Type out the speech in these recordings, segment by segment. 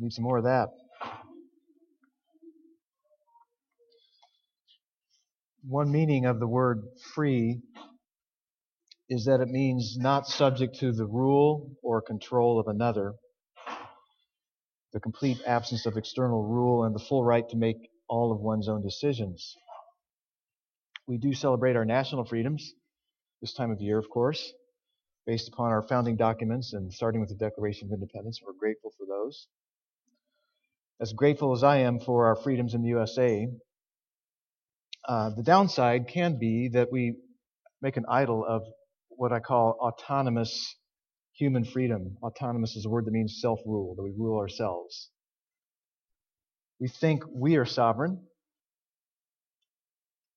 Need some more of that. One meaning of the word free is that it means not subject to the rule or control of another, the complete absence of external rule, and the full right to make all of one's own decisions. We do celebrate our national freedoms this time of year, of course, based upon our founding documents and starting with the Declaration of Independence. We're grateful for those. As grateful as I am for our freedoms in the USA, uh, the downside can be that we make an idol of what I call autonomous human freedom. Autonomous is a word that means self rule, that we rule ourselves. We think we are sovereign,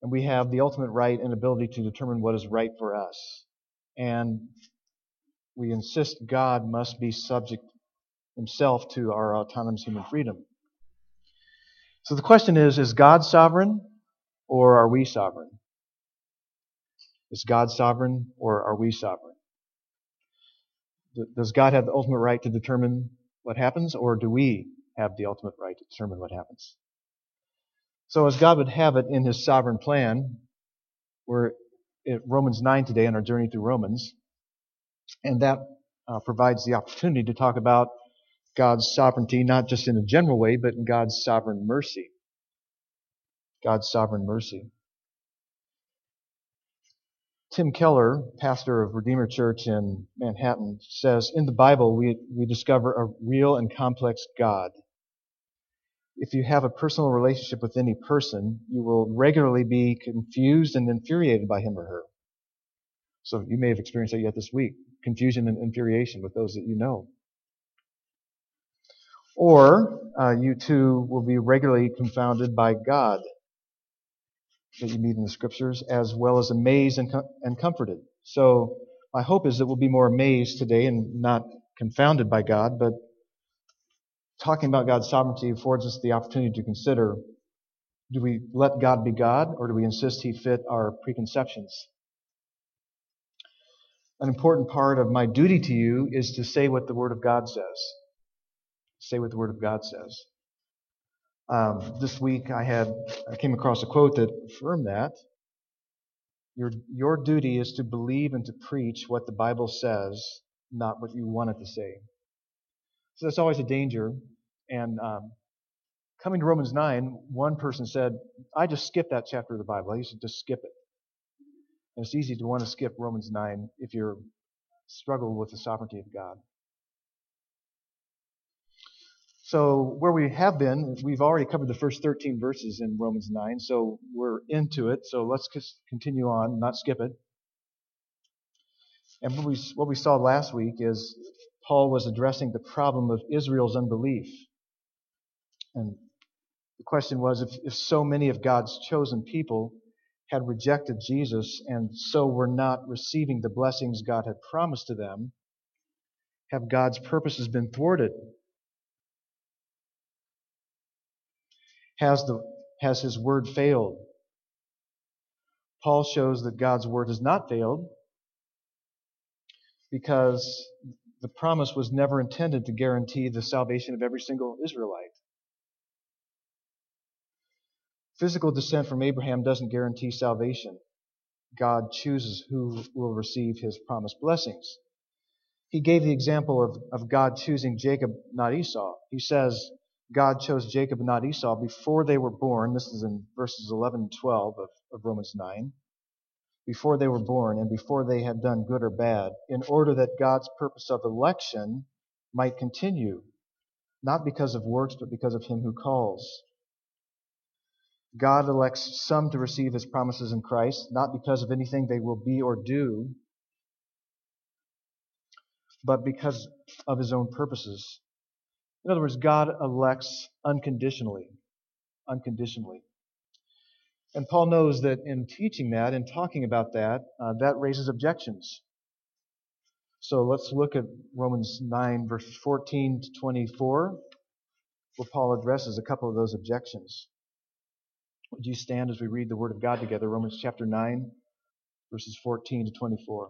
and we have the ultimate right and ability to determine what is right for us. And we insist God must be subject himself to our autonomous human freedom. So the question is is God sovereign or are we sovereign? Is God sovereign or are we sovereign? Does God have the ultimate right to determine what happens or do we have the ultimate right to determine what happens? So as God would have it in his sovereign plan, we're at Romans 9 today on our journey through Romans, and that uh, provides the opportunity to talk about God's sovereignty, not just in a general way, but in God's sovereign mercy. God's sovereign mercy. Tim Keller, pastor of Redeemer Church in Manhattan, says in the Bible we, we discover a real and complex God. If you have a personal relationship with any person, you will regularly be confused and infuriated by him or her. So you may have experienced that yet this week. Confusion and infuriation with those that you know. Or uh, you too will be regularly confounded by God that you meet in the scriptures, as well as amazed and, com- and comforted. So my hope is that we'll be more amazed today and not confounded by God, but talking about God's sovereignty affords us the opportunity to consider do we let God be God or do we insist He fit our preconceptions? An important part of my duty to you is to say what the Word of God says. Say what the Word of God says. Um, this week I had I came across a quote that affirmed that. Your your duty is to believe and to preach what the Bible says, not what you want it to say. So that's always a danger. And um, coming to Romans 9, one person said, I just skipped that chapter of the Bible. I used to just skip it. And it's easy to want to skip Romans 9 if you're struggle with the sovereignty of God. So where we have been, we've already covered the first 13 verses in Romans 9, so we're into it. So let's just continue on, not skip it. And what we, what we saw last week is Paul was addressing the problem of Israel's unbelief. And the question was if, if so many of God's chosen people had rejected Jesus and so were not receiving the blessings God had promised to them, have God's purposes been thwarted? Has, the, has his word failed? Paul shows that God's word has not failed because the promise was never intended to guarantee the salvation of every single Israelite. Physical descent from Abraham doesn't guarantee salvation. God chooses who will receive his promised blessings. He gave the example of, of God choosing Jacob, not Esau. He says, God chose Jacob and not Esau before they were born. This is in verses 11 and 12 of, of Romans 9. Before they were born and before they had done good or bad, in order that God's purpose of election might continue, not because of works, but because of him who calls. God elects some to receive his promises in Christ, not because of anything they will be or do, but because of his own purposes. In other words, God elects unconditionally. Unconditionally. And Paul knows that in teaching that and talking about that, uh, that raises objections. So let's look at Romans 9, verse 14 to 24, where Paul addresses a couple of those objections. Would you stand as we read the Word of God together? Romans chapter 9, verses 14 to 24.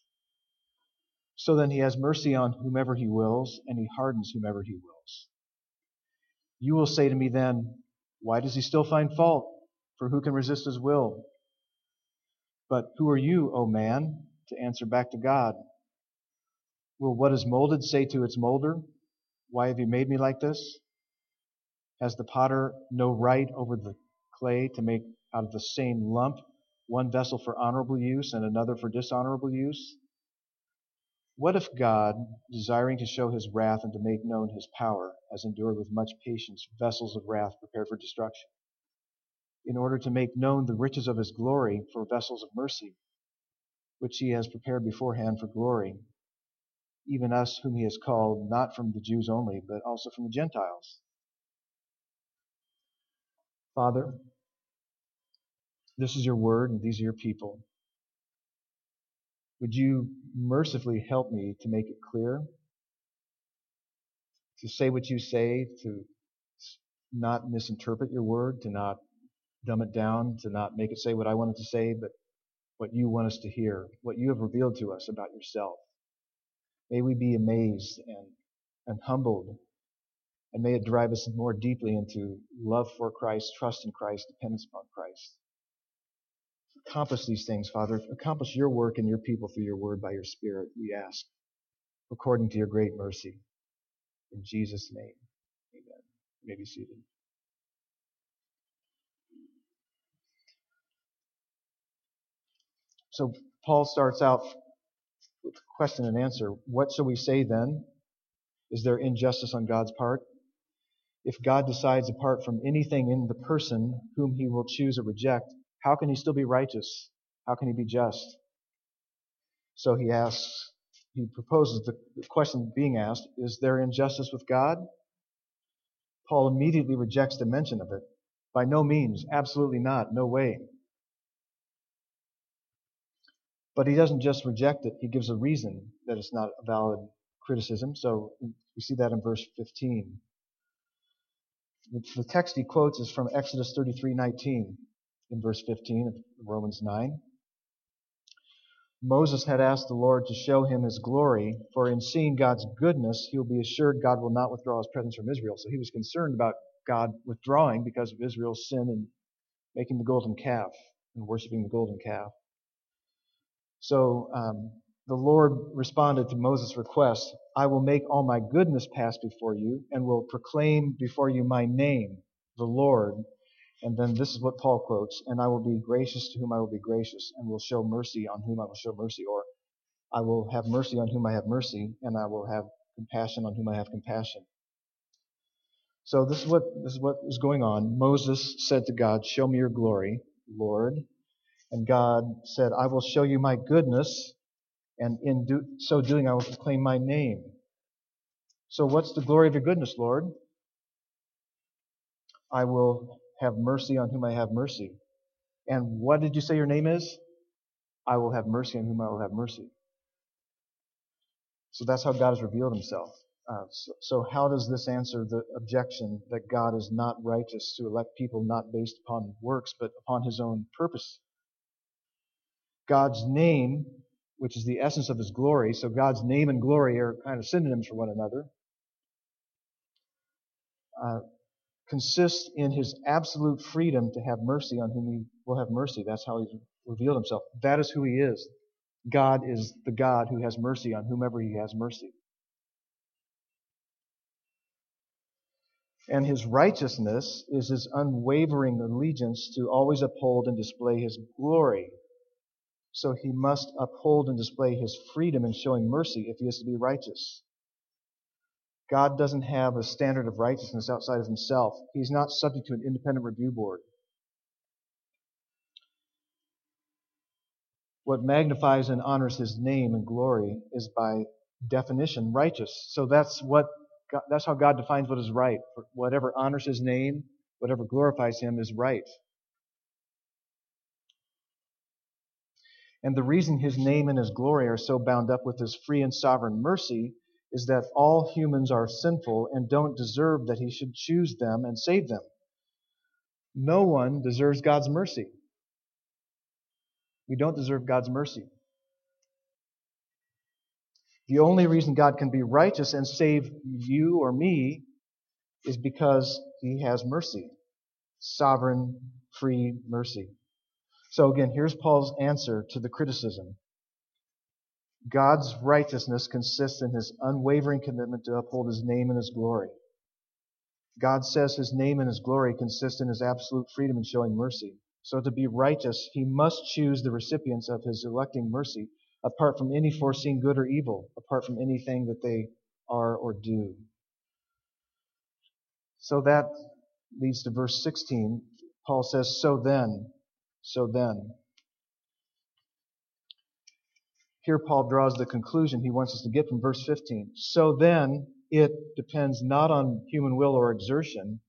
So then he has mercy on whomever he wills, and he hardens whomever he wills. You will say to me then, Why does he still find fault? For who can resist his will? But who are you, O man, to answer back to God? Will what is molded say to its molder, Why have you made me like this? Has the potter no right over the clay to make out of the same lump one vessel for honorable use and another for dishonorable use? What if God, desiring to show his wrath and to make known his power, has endured with much patience vessels of wrath prepared for destruction, in order to make known the riches of his glory for vessels of mercy, which he has prepared beforehand for glory, even us whom he has called, not from the Jews only, but also from the Gentiles? Father, this is your word, and these are your people. Would you mercifully help me to make it clear? To say what you say, to not misinterpret your word, to not dumb it down, to not make it say what I want it to say, but what you want us to hear, what you have revealed to us about yourself. May we be amazed and, and humbled, and may it drive us more deeply into love for Christ, trust in Christ, dependence upon Christ. Accomplish these things, Father. Accomplish your work and your people through your word by your Spirit, we ask, according to your great mercy. In Jesus' name, amen. You may be seated. So Paul starts out with question and answer. What shall we say then? Is there injustice on God's part? If God decides apart from anything in the person whom he will choose or reject, how can he still be righteous? How can he be just? So he asks, he proposes the question being asked, is there injustice with God? Paul immediately rejects the mention of it. By no means, absolutely not, no way. But he doesn't just reject it, he gives a reason that it's not a valid criticism. So we see that in verse 15. The text he quotes is from Exodus 33:19 in verse 15 of Romans 9. Moses had asked the Lord to show him his glory, for in seeing God's goodness, he will be assured God will not withdraw his presence from Israel. So he was concerned about God withdrawing because of Israel's sin and making the golden calf and worshiping the golden calf. So um, the Lord responded to Moses' request I will make all my goodness pass before you and will proclaim before you my name, the Lord, and then this is what Paul quotes, and I will be gracious to whom I will be gracious, and will show mercy on whom I will show mercy, or I will have mercy on whom I have mercy, and I will have compassion on whom I have compassion. So this is what this is what is going on. Moses said to God, Show me your glory, Lord. And God said, I will show you my goodness, and in do, so doing I will proclaim my name. So what's the glory of your goodness, Lord? I will have mercy on whom I have mercy. And what did you say your name is? I will have mercy on whom I will have mercy. So that's how God has revealed himself. Uh, so, so, how does this answer the objection that God is not righteous to elect people not based upon works, but upon his own purpose? God's name, which is the essence of his glory, so God's name and glory are kind of synonyms for one another. Uh, consists in his absolute freedom to have mercy on whom he will have mercy. That's how he's revealed himself. That is who he is. God is the God who has mercy on whomever he has mercy. And his righteousness is his unwavering allegiance to always uphold and display his glory. So he must uphold and display his freedom in showing mercy if he is to be righteous. God doesn't have a standard of righteousness outside of himself. He's not subject to an independent review board. What magnifies and honors his name and glory is by definition, righteous. So that's what God, that's how God defines what is right. Whatever honors His name, whatever glorifies Him, is right. And the reason His name and His glory are so bound up with His free and sovereign mercy is that all humans are sinful and don't deserve that He should choose them and save them. No one deserves God's mercy. We don't deserve God's mercy. The only reason God can be righteous and save you or me is because He has mercy. Sovereign, free mercy. So again, here's Paul's answer to the criticism. God's righteousness consists in His unwavering commitment to uphold His name and His glory. God says His name and His glory consist in His absolute freedom in showing mercy. So to be righteous, He must choose the recipients of His electing mercy apart from any foreseen good or evil, apart from anything that they are or do. So that leads to verse 16. Paul says, So then, so then. Here Paul draws the conclusion he wants us to get from verse 15. So then, it depends not on human will or exertion,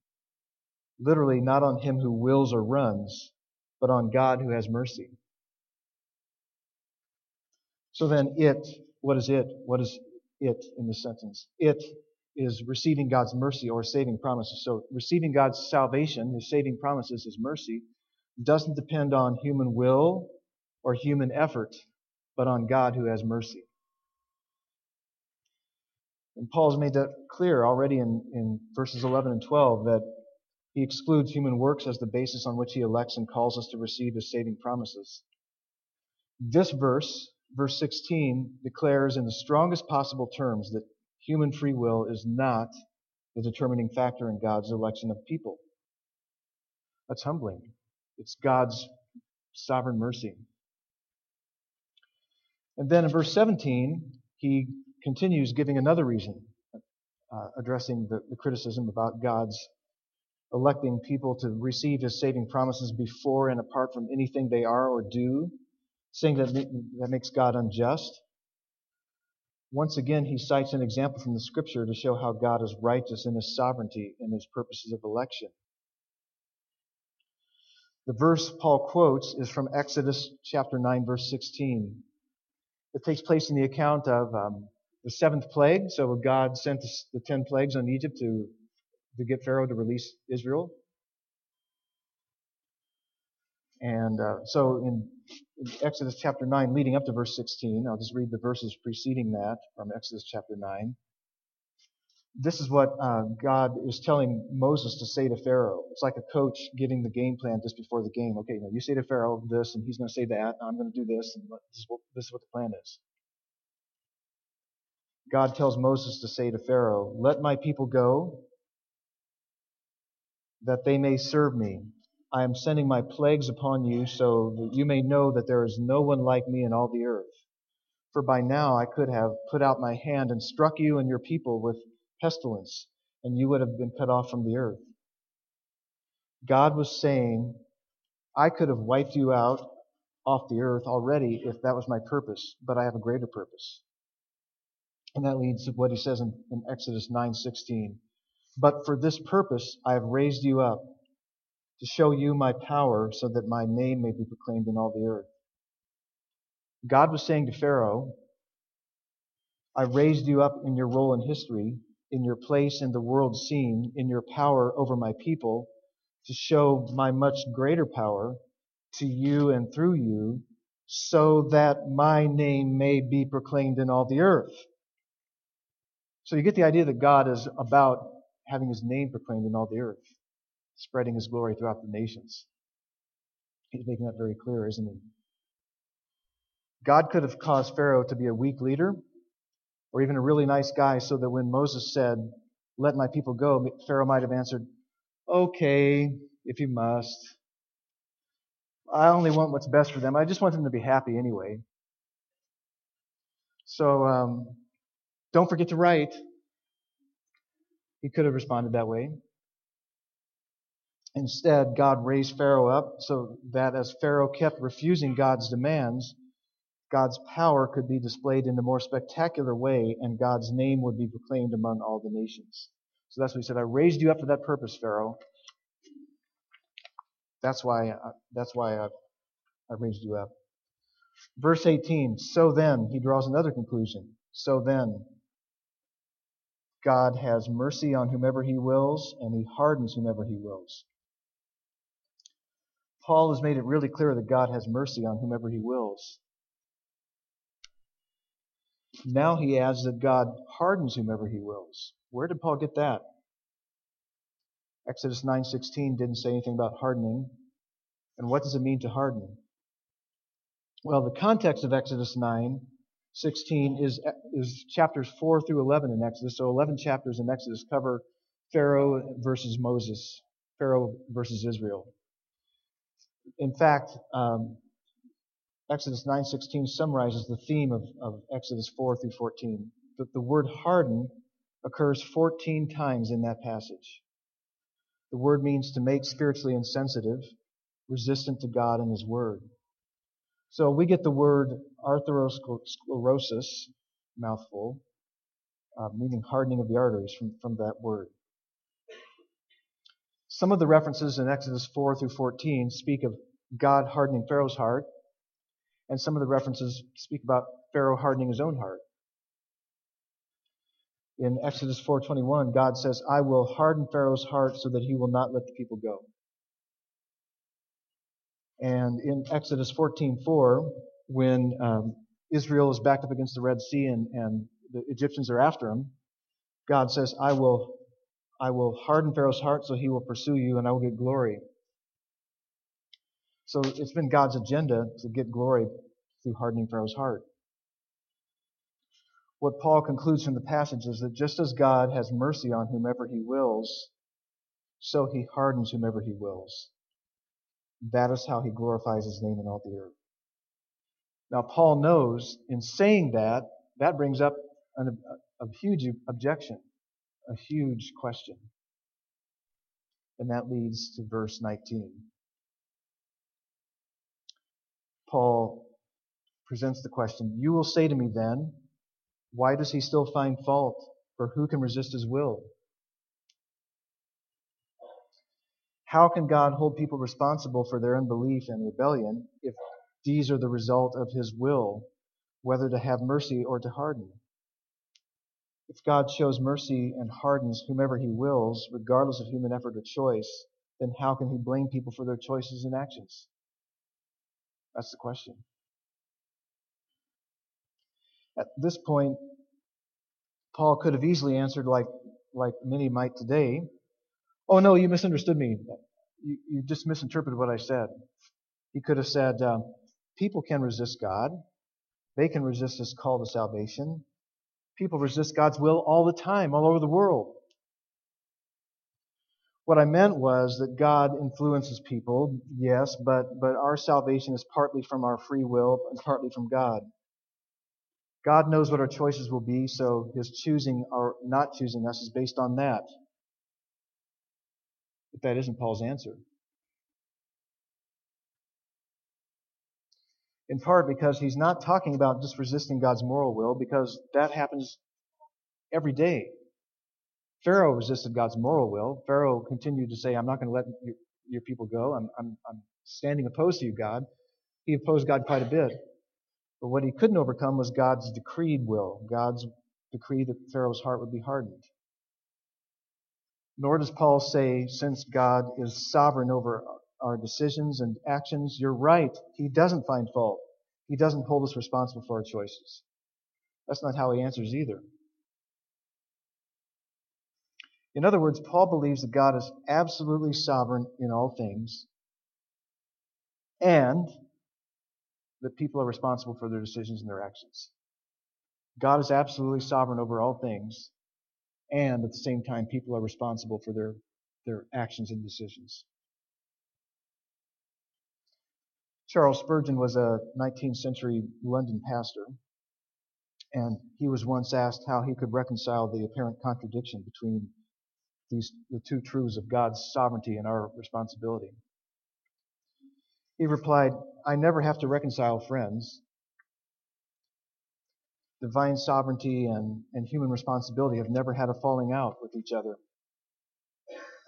literally not on him who wills or runs, but on God who has mercy. So then it, what is it? What is it in the sentence? It is receiving God's mercy or saving promises. So receiving God's salvation, his saving promises, his mercy, doesn't depend on human will or human effort, but on God who has mercy. And Paul's made that clear already in, in verses 11 and 12 that he excludes human works as the basis on which he elects and calls us to receive his saving promises. This verse verse 16 declares in the strongest possible terms that human free will is not the determining factor in God's election of people. That's humbling. It's God's sovereign mercy. And then in verse 17, he continues giving another reason, uh, addressing the, the criticism about God's electing people to receive his saving promises before and apart from anything they are or do saying that that makes God unjust. Once again, he cites an example from the scripture to show how God is righteous in his sovereignty and his purposes of election. The verse Paul quotes is from Exodus chapter 9, verse 16. It takes place in the account of um, the seventh plague. So God sent the ten plagues on Egypt to, to get Pharaoh to release Israel. And uh, so in, in, Exodus chapter 9, leading up to verse 16, I'll just read the verses preceding that from Exodus chapter 9. This is what uh, God is telling Moses to say to Pharaoh. It's like a coach giving the game plan just before the game. Okay, now you say to Pharaoh this, and he's going to say that. I'm going to do this, and this is, what, this is what the plan is. God tells Moses to say to Pharaoh, Let my people go, that they may serve me. I am sending my plagues upon you so that you may know that there is no one like me in all the earth. For by now I could have put out my hand and struck you and your people with pestilence, and you would have been cut off from the earth. God was saying, I could have wiped you out off the earth already if that was my purpose, but I have a greater purpose. And that leads to what he says in, in Exodus 9:16. But for this purpose I have raised you up to show you my power so that my name may be proclaimed in all the earth. God was saying to Pharaoh, I raised you up in your role in history, in your place in the world scene, in your power over my people, to show my much greater power to you and through you, so that my name may be proclaimed in all the earth. So you get the idea that God is about having his name proclaimed in all the earth spreading his glory throughout the nations. He's making that very clear, isn't he? God could have caused Pharaoh to be a weak leader or even a really nice guy so that when Moses said, Let my people go, Pharaoh might have answered, Okay, if you must. I only want what's best for them. I just want them to be happy anyway. So um, don't forget to write. He could have responded that way. Instead, God raised Pharaoh up so that as Pharaoh kept refusing God's demands, God's power could be displayed in a more spectacular way, and God's name would be proclaimed among all the nations. So that's what he said. I raised you up for that purpose, Pharaoh. That's why. Uh, that's why I, I raised you up. Verse 18. So then, he draws another conclusion. So then, God has mercy on whomever he wills, and he hardens whomever he wills. Paul has made it really clear that God has mercy on whomever he wills. Now he adds that God hardens whomever he wills. Where did Paul get that? Exodus 9:16 didn't say anything about hardening. And what does it mean to harden? Well, the context of Exodus 9:16 is is chapters 4 through 11 in Exodus. So 11 chapters in Exodus cover Pharaoh versus Moses, Pharaoh versus Israel. In fact, um, Exodus 9:16 summarizes the theme of, of Exodus 4 through 14. The, the word harden occurs 14 times in that passage. The word means to make spiritually insensitive, resistant to God and His Word. So we get the word arthrosclerosis, mouthful, uh, meaning hardening of the arteries from, from that word. Some of the references in Exodus 4 through 14 speak of God hardening Pharaoh's heart, and some of the references speak about Pharaoh hardening his own heart. In Exodus 4:21, God says, "I will harden Pharaoh's heart so that he will not let the people go." And in Exodus 14:4, when um, Israel is backed up against the Red Sea and, and the Egyptians are after him, God says, "I will, I will harden Pharaoh's heart so he will pursue you, and I will get glory." So it's been God's agenda to get glory through hardening Pharaoh's heart. What Paul concludes from the passage is that just as God has mercy on whomever he wills, so he hardens whomever he wills. That is how he glorifies his name in all the earth. Now, Paul knows in saying that, that brings up an, a, a huge objection, a huge question. And that leads to verse 19. Paul presents the question You will say to me then, why does he still find fault? For who can resist his will? How can God hold people responsible for their unbelief and rebellion if these are the result of his will, whether to have mercy or to harden? If God shows mercy and hardens whomever he wills, regardless of human effort or choice, then how can he blame people for their choices and actions? That's the question. At this point, Paul could have easily answered like, like many might today. Oh no, you misunderstood me. You, you just misinterpreted what I said. He could have said, um, people can resist God. They can resist his call to salvation. People resist God's will all the time, all over the world. What I meant was that God influences people, yes, but, but our salvation is partly from our free will and partly from God. God knows what our choices will be, so his choosing or not choosing us is based on that. But that isn't Paul's answer. In part because he's not talking about just resisting God's moral will, because that happens every day. Pharaoh resisted God's moral will. Pharaoh continued to say, I'm not going to let your, your people go. I'm, I'm, I'm standing opposed to you, God. He opposed God quite a bit. But what he couldn't overcome was God's decreed will, God's decree that Pharaoh's heart would be hardened. Nor does Paul say, since God is sovereign over our decisions and actions, you're right. He doesn't find fault. He doesn't hold us responsible for our choices. That's not how he answers either. In other words, Paul believes that God is absolutely sovereign in all things and that people are responsible for their decisions and their actions. God is absolutely sovereign over all things, and at the same time, people are responsible for their, their actions and decisions. Charles Spurgeon was a 19th century London pastor, and he was once asked how he could reconcile the apparent contradiction between these the two truths of God's sovereignty and our responsibility. He replied, I never have to reconcile friends. divine sovereignty and, and human responsibility have never had a falling out with each other.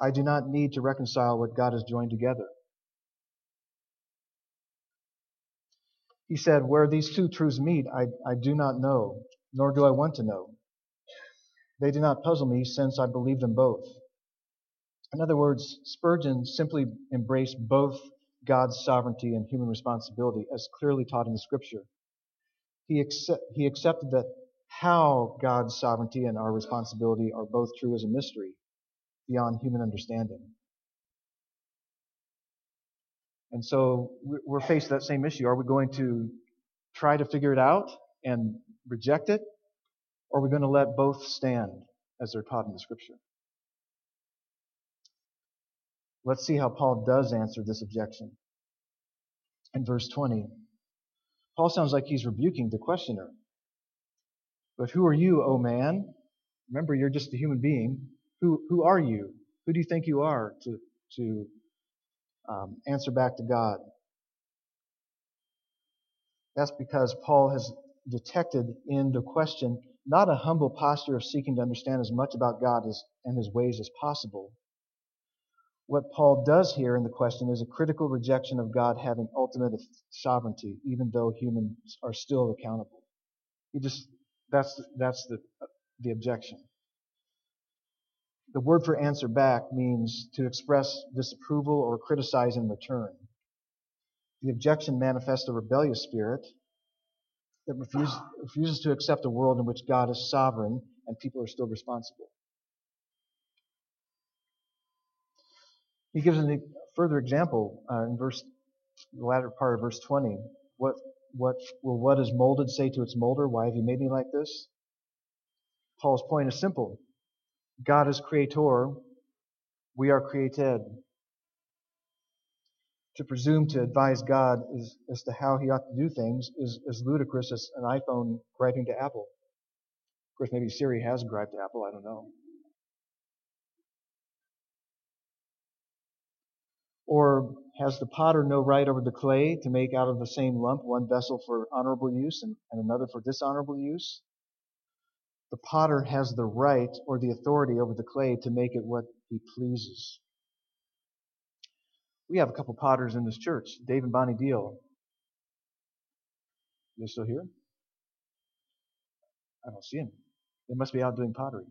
I do not need to reconcile what God has joined together. He said, Where these two truths meet, I, I do not know, nor do I want to know. They do not puzzle me since I believe them both. In other words, Spurgeon simply embraced both God's sovereignty and human responsibility as clearly taught in the scripture. He, accept, he accepted that how God's sovereignty and our responsibility are both true as a mystery beyond human understanding. And so we're faced with that same issue. Are we going to try to figure it out and reject it? Or are we going to let both stand as they're taught in the scripture? Let's see how Paul does answer this objection. In verse 20, Paul sounds like he's rebuking the questioner. But who are you, O man? Remember, you're just a human being. Who, who are you? Who do you think you are to, to um, answer back to God? That's because Paul has detected in the question not a humble posture of seeking to understand as much about God as, and his ways as possible. What Paul does here in the question is a critical rejection of God having ultimate sovereignty, even though humans are still accountable. He just, that's, that's the, the objection. The word for answer back means to express disapproval or criticize in return. The objection manifests a rebellious spirit that refuses, refuses to accept a world in which God is sovereign and people are still responsible. He gives a further example uh, in verse, the latter part of verse 20. What, what will what is molded say to its molder? Why have you made me like this? Paul's point is simple. God is creator. We are created. To presume to advise God as to how he ought to do things is as ludicrous as an iPhone griping to Apple. Of course, maybe Siri has griped Apple. I don't know. Or has the potter no right over the clay to make out of the same lump one vessel for honorable use and, and another for dishonorable use? The potter has the right or the authority over the clay to make it what he pleases. We have a couple potters in this church, Dave and Bonnie Deal. They still here? I don't see them. They must be out doing pottery.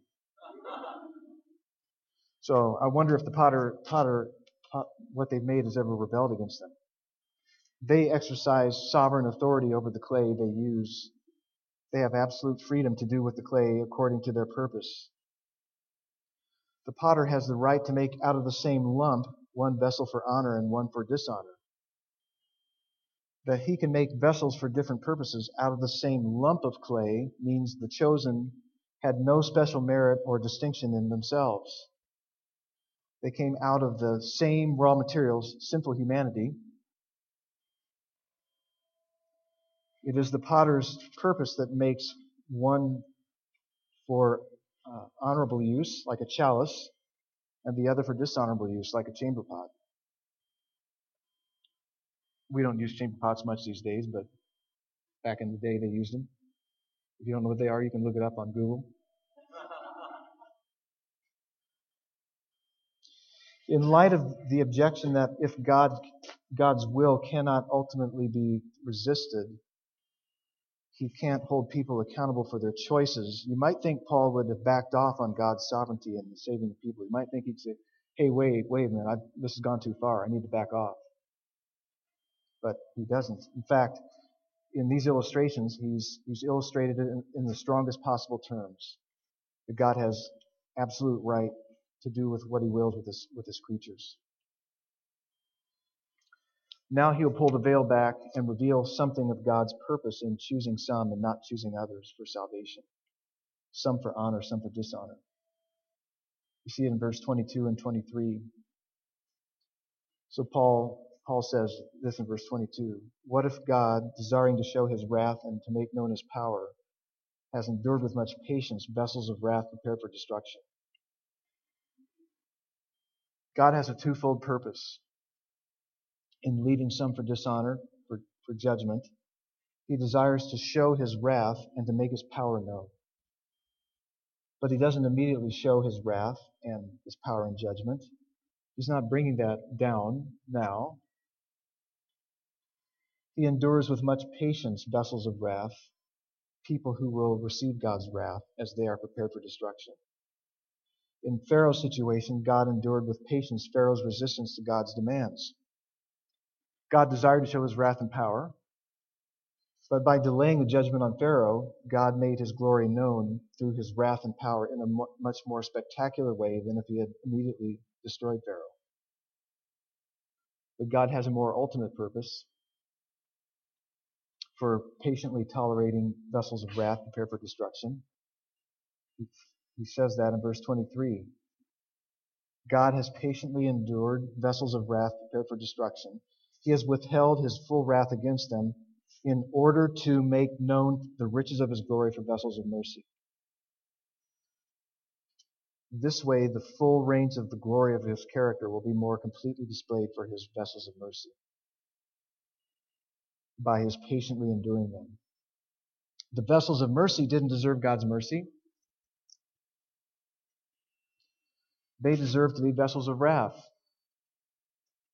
So I wonder if the potter, potter, pot, what they've made has ever rebelled against them. They exercise sovereign authority over the clay they use they have absolute freedom to do with the clay according to their purpose. The potter has the right to make out of the same lump one vessel for honor and one for dishonor. That he can make vessels for different purposes out of the same lump of clay means the chosen had no special merit or distinction in themselves. They came out of the same raw materials, simple humanity, It is the potter's purpose that makes one for uh, honorable use, like a chalice, and the other for dishonorable use, like a chamber pot. We don't use chamber pots much these days, but back in the day they used them. If you don't know what they are, you can look it up on Google. In light of the objection that if God, God's will cannot ultimately be resisted, he can't hold people accountable for their choices. You might think Paul would have backed off on God's sovereignty and the saving the people. You might think he'd say, hey, wait, wait a minute, I've, this has gone too far. I need to back off. But he doesn't. In fact, in these illustrations, he's, he's illustrated it in, in the strongest possible terms. That God has absolute right to do with what he wills with his, with his creatures. Now he'll pull the veil back and reveal something of God's purpose in choosing some and not choosing others for salvation. Some for honor, some for dishonor. You see it in verse 22 and 23. So Paul, Paul says this in verse 22. What if God, desiring to show his wrath and to make known his power, has endured with much patience vessels of wrath prepared for destruction? God has a twofold purpose in leaving some for dishonor, for, for judgment, He desires to show his wrath and to make his power known. But he doesn't immediately show his wrath and his power and judgment. He's not bringing that down now. He endures with much patience vessels of wrath, people who will receive God's wrath as they are prepared for destruction. In Pharaoh's situation, God endured with patience Pharaoh's resistance to God's demands. God desired to show his wrath and power, but by delaying the judgment on Pharaoh, God made his glory known through his wrath and power in a much more spectacular way than if he had immediately destroyed Pharaoh. But God has a more ultimate purpose for patiently tolerating vessels of wrath prepared for destruction. He says that in verse 23. God has patiently endured vessels of wrath prepared for destruction. He has withheld his full wrath against them in order to make known the riches of his glory for vessels of mercy. This way, the full range of the glory of his character will be more completely displayed for his vessels of mercy by his patiently enduring them. The vessels of mercy didn't deserve God's mercy. They deserve to be vessels of wrath.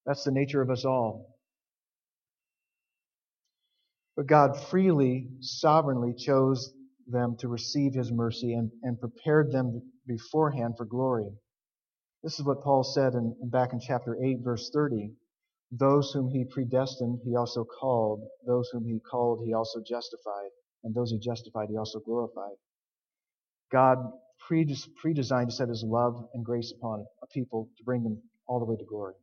That's the nature of us all. But God freely, sovereignly chose them to receive His mercy and, and prepared them beforehand for glory. This is what Paul said in, back in chapter 8, verse 30. Those whom he predestined, he also called. Those whom he called, he also justified. And those he justified, he also glorified. God pre-designed to set his love and grace upon a people to bring them all the way to glory.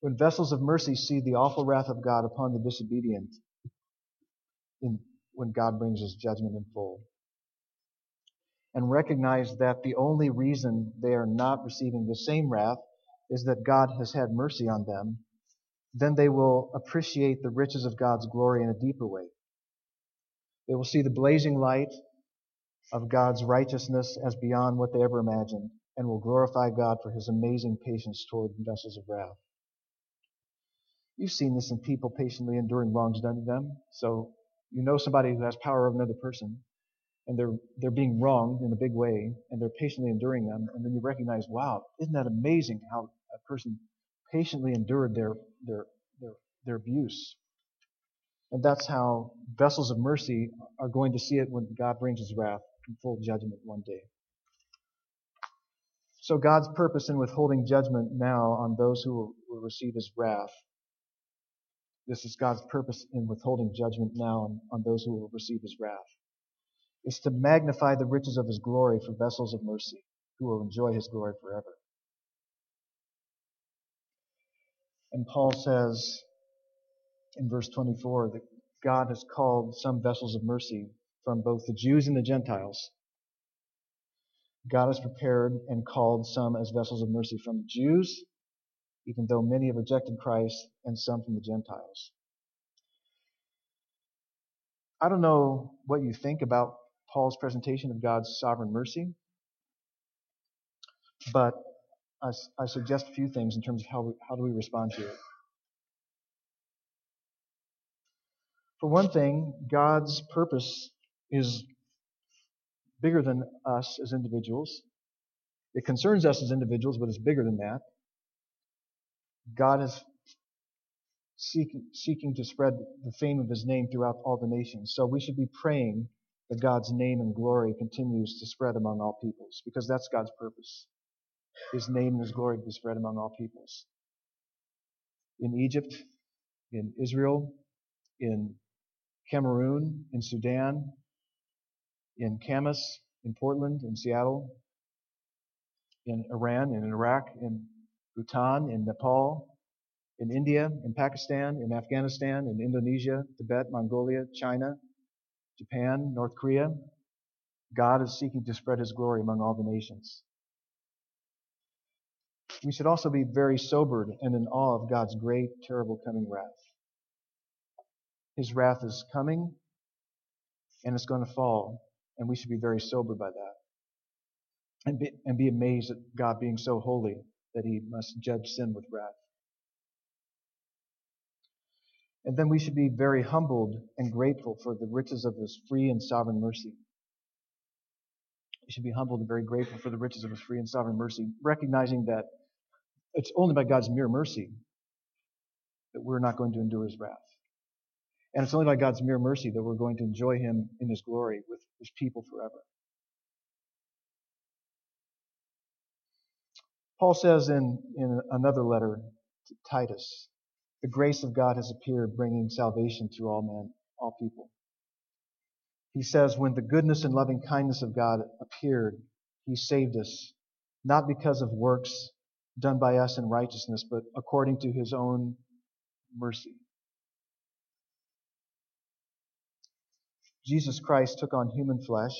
When vessels of mercy see the awful wrath of God upon the disobedient, in, when God brings his judgment in full, and recognize that the only reason they are not receiving the same wrath is that God has had mercy on them, then they will appreciate the riches of God's glory in a deeper way. They will see the blazing light of God's righteousness as beyond what they ever imagined and will glorify God for his amazing patience toward vessels of wrath. You've seen this in people patiently enduring wrongs done to them. So you know somebody who has power over another person and they're they're being wronged in a big way and they're patiently enduring them and then you recognize, wow, isn't that amazing how a person patiently endured their their their, their abuse. And that's how vessels of mercy are going to see it when God brings his wrath in full judgment one day. So God's purpose in withholding judgment now on those who will receive his wrath. This is God's purpose in withholding judgment now on, on those who will receive his wrath. Is to magnify the riches of his glory for vessels of mercy who will enjoy his glory forever. And Paul says in verse 24 that God has called some vessels of mercy from both the Jews and the Gentiles. God has prepared and called some as vessels of mercy from the Jews, even though many have rejected Christ, and some from the Gentiles. I don't know what you think about Paul's presentation of God's sovereign mercy, but I, I suggest a few things in terms of how, we, how do we respond to it. For one thing, God's purpose is bigger than us as individuals. It concerns us as individuals, but it's bigger than that. God is seeking, seeking to spread the fame of his name throughout all the nations. So we should be praying that God's name and glory continues to spread among all peoples, because that's God's purpose. His name and his glory to be spread among all peoples. In Egypt, in Israel, in Cameroon, in Sudan, in Camas, in Portland, in Seattle, in Iran, in Iraq, in Bhutan, in Nepal, in India, in Pakistan, in Afghanistan, in Indonesia, Tibet, Mongolia, China, Japan, North Korea. God is seeking to spread his glory among all the nations. We should also be very sobered and in awe of God's great, terrible coming wrath. His wrath is coming and it's going to fall and we should be very sobered by that. And be, and be amazed at God being so holy that he must judge sin with wrath. And then we should be very humbled and grateful for the riches of His free and sovereign mercy. We should be humbled and very grateful for the riches of His free and sovereign mercy, recognizing that it's only by God's mere mercy that we're not going to endure His wrath. And it's only by God's mere mercy that we're going to enjoy Him in His glory with His people forever. Paul says in, in another letter to Titus, the grace of God has appeared, bringing salvation to all men, all people. He says, when the goodness and loving kindness of God appeared, He saved us, not because of works done by us in righteousness, but according to His own mercy. Jesus Christ took on human flesh.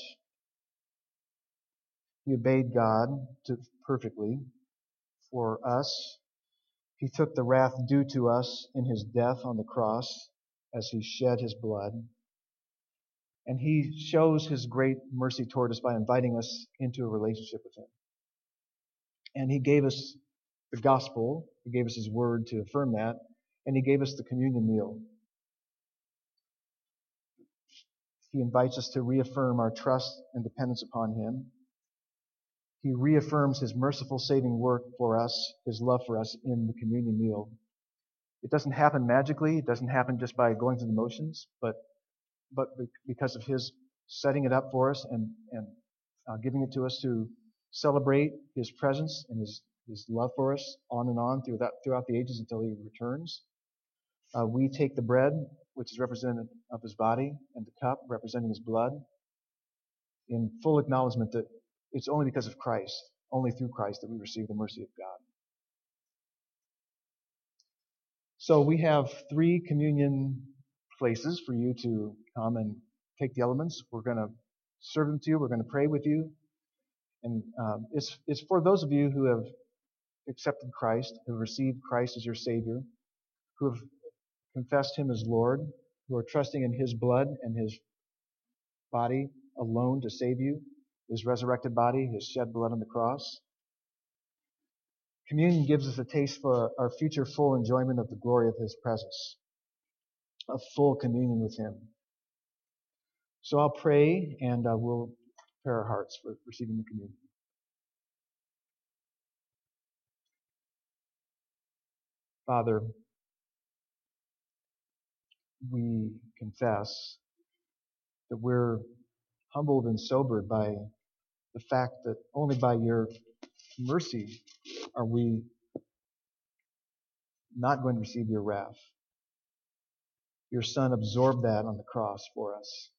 He obeyed God to, perfectly for us. He took the wrath due to us in his death on the cross as he shed his blood. And he shows his great mercy toward us by inviting us into a relationship with him. And he gave us the gospel. He gave us his word to affirm that. And he gave us the communion meal. He invites us to reaffirm our trust and dependence upon him. He reaffirms his merciful saving work for us, his love for us in the communion meal. It doesn't happen magically. It doesn't happen just by going through the motions, but, but because of his setting it up for us and, and uh, giving it to us to celebrate his presence and his, his love for us on and on throughout, throughout the ages until he returns. Uh, we take the bread, which is representative of his body, and the cup, representing his blood, in full acknowledgement that it's only because of Christ, only through Christ, that we receive the mercy of God. So we have three communion places for you to come and take the elements. We're going to serve them to you. We're going to pray with you. And um, it's, it's for those of you who have accepted Christ, who have received Christ as your Savior, who have confessed Him as Lord, who are trusting in His blood and His body alone to save you, His resurrected body, His shed blood on the cross. Communion gives us a taste for our future full enjoyment of the glory of His presence, of full communion with Him. So I'll pray and uh, we'll prepare our hearts for receiving the communion. Father, we confess that we're humbled and sobered by the fact that only by your mercy are we not going to receive your wrath. Your Son absorbed that on the cross for us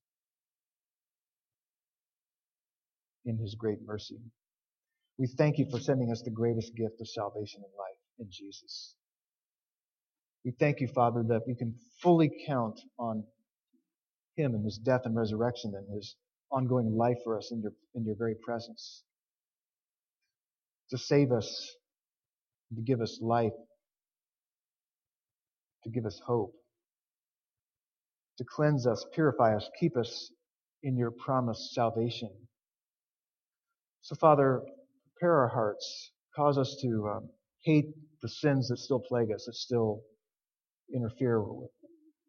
in His great mercy. We thank you for sending us the greatest gift of salvation and life in Jesus. We thank you, Father, that we can fully count on Him and His death and resurrection and His ongoing life for us in your, in your very presence. To save us, to give us life, to give us hope, to cleanse us, purify us, keep us in your promised salvation. So, Father, prepare our hearts, cause us to um, hate the sins that still plague us, that still interfere with,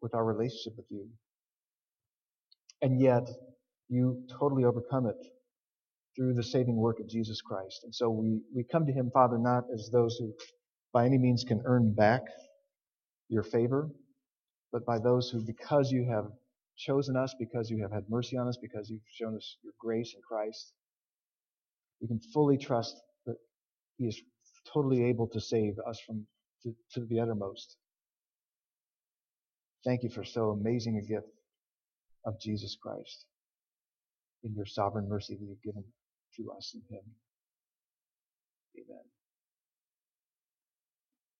with our relationship with you. And yet, you totally overcome it through the saving work of Jesus Christ. And so we, we come to Him, Father, not as those who by any means can earn back your favor, but by those who, because you have chosen us, because you have had mercy on us, because you've shown us your grace in Christ, we can fully trust that He is totally able to save us from to, to the uttermost. Thank you for so amazing a gift of Jesus Christ in your sovereign mercy that you've given to us in Him. Amen.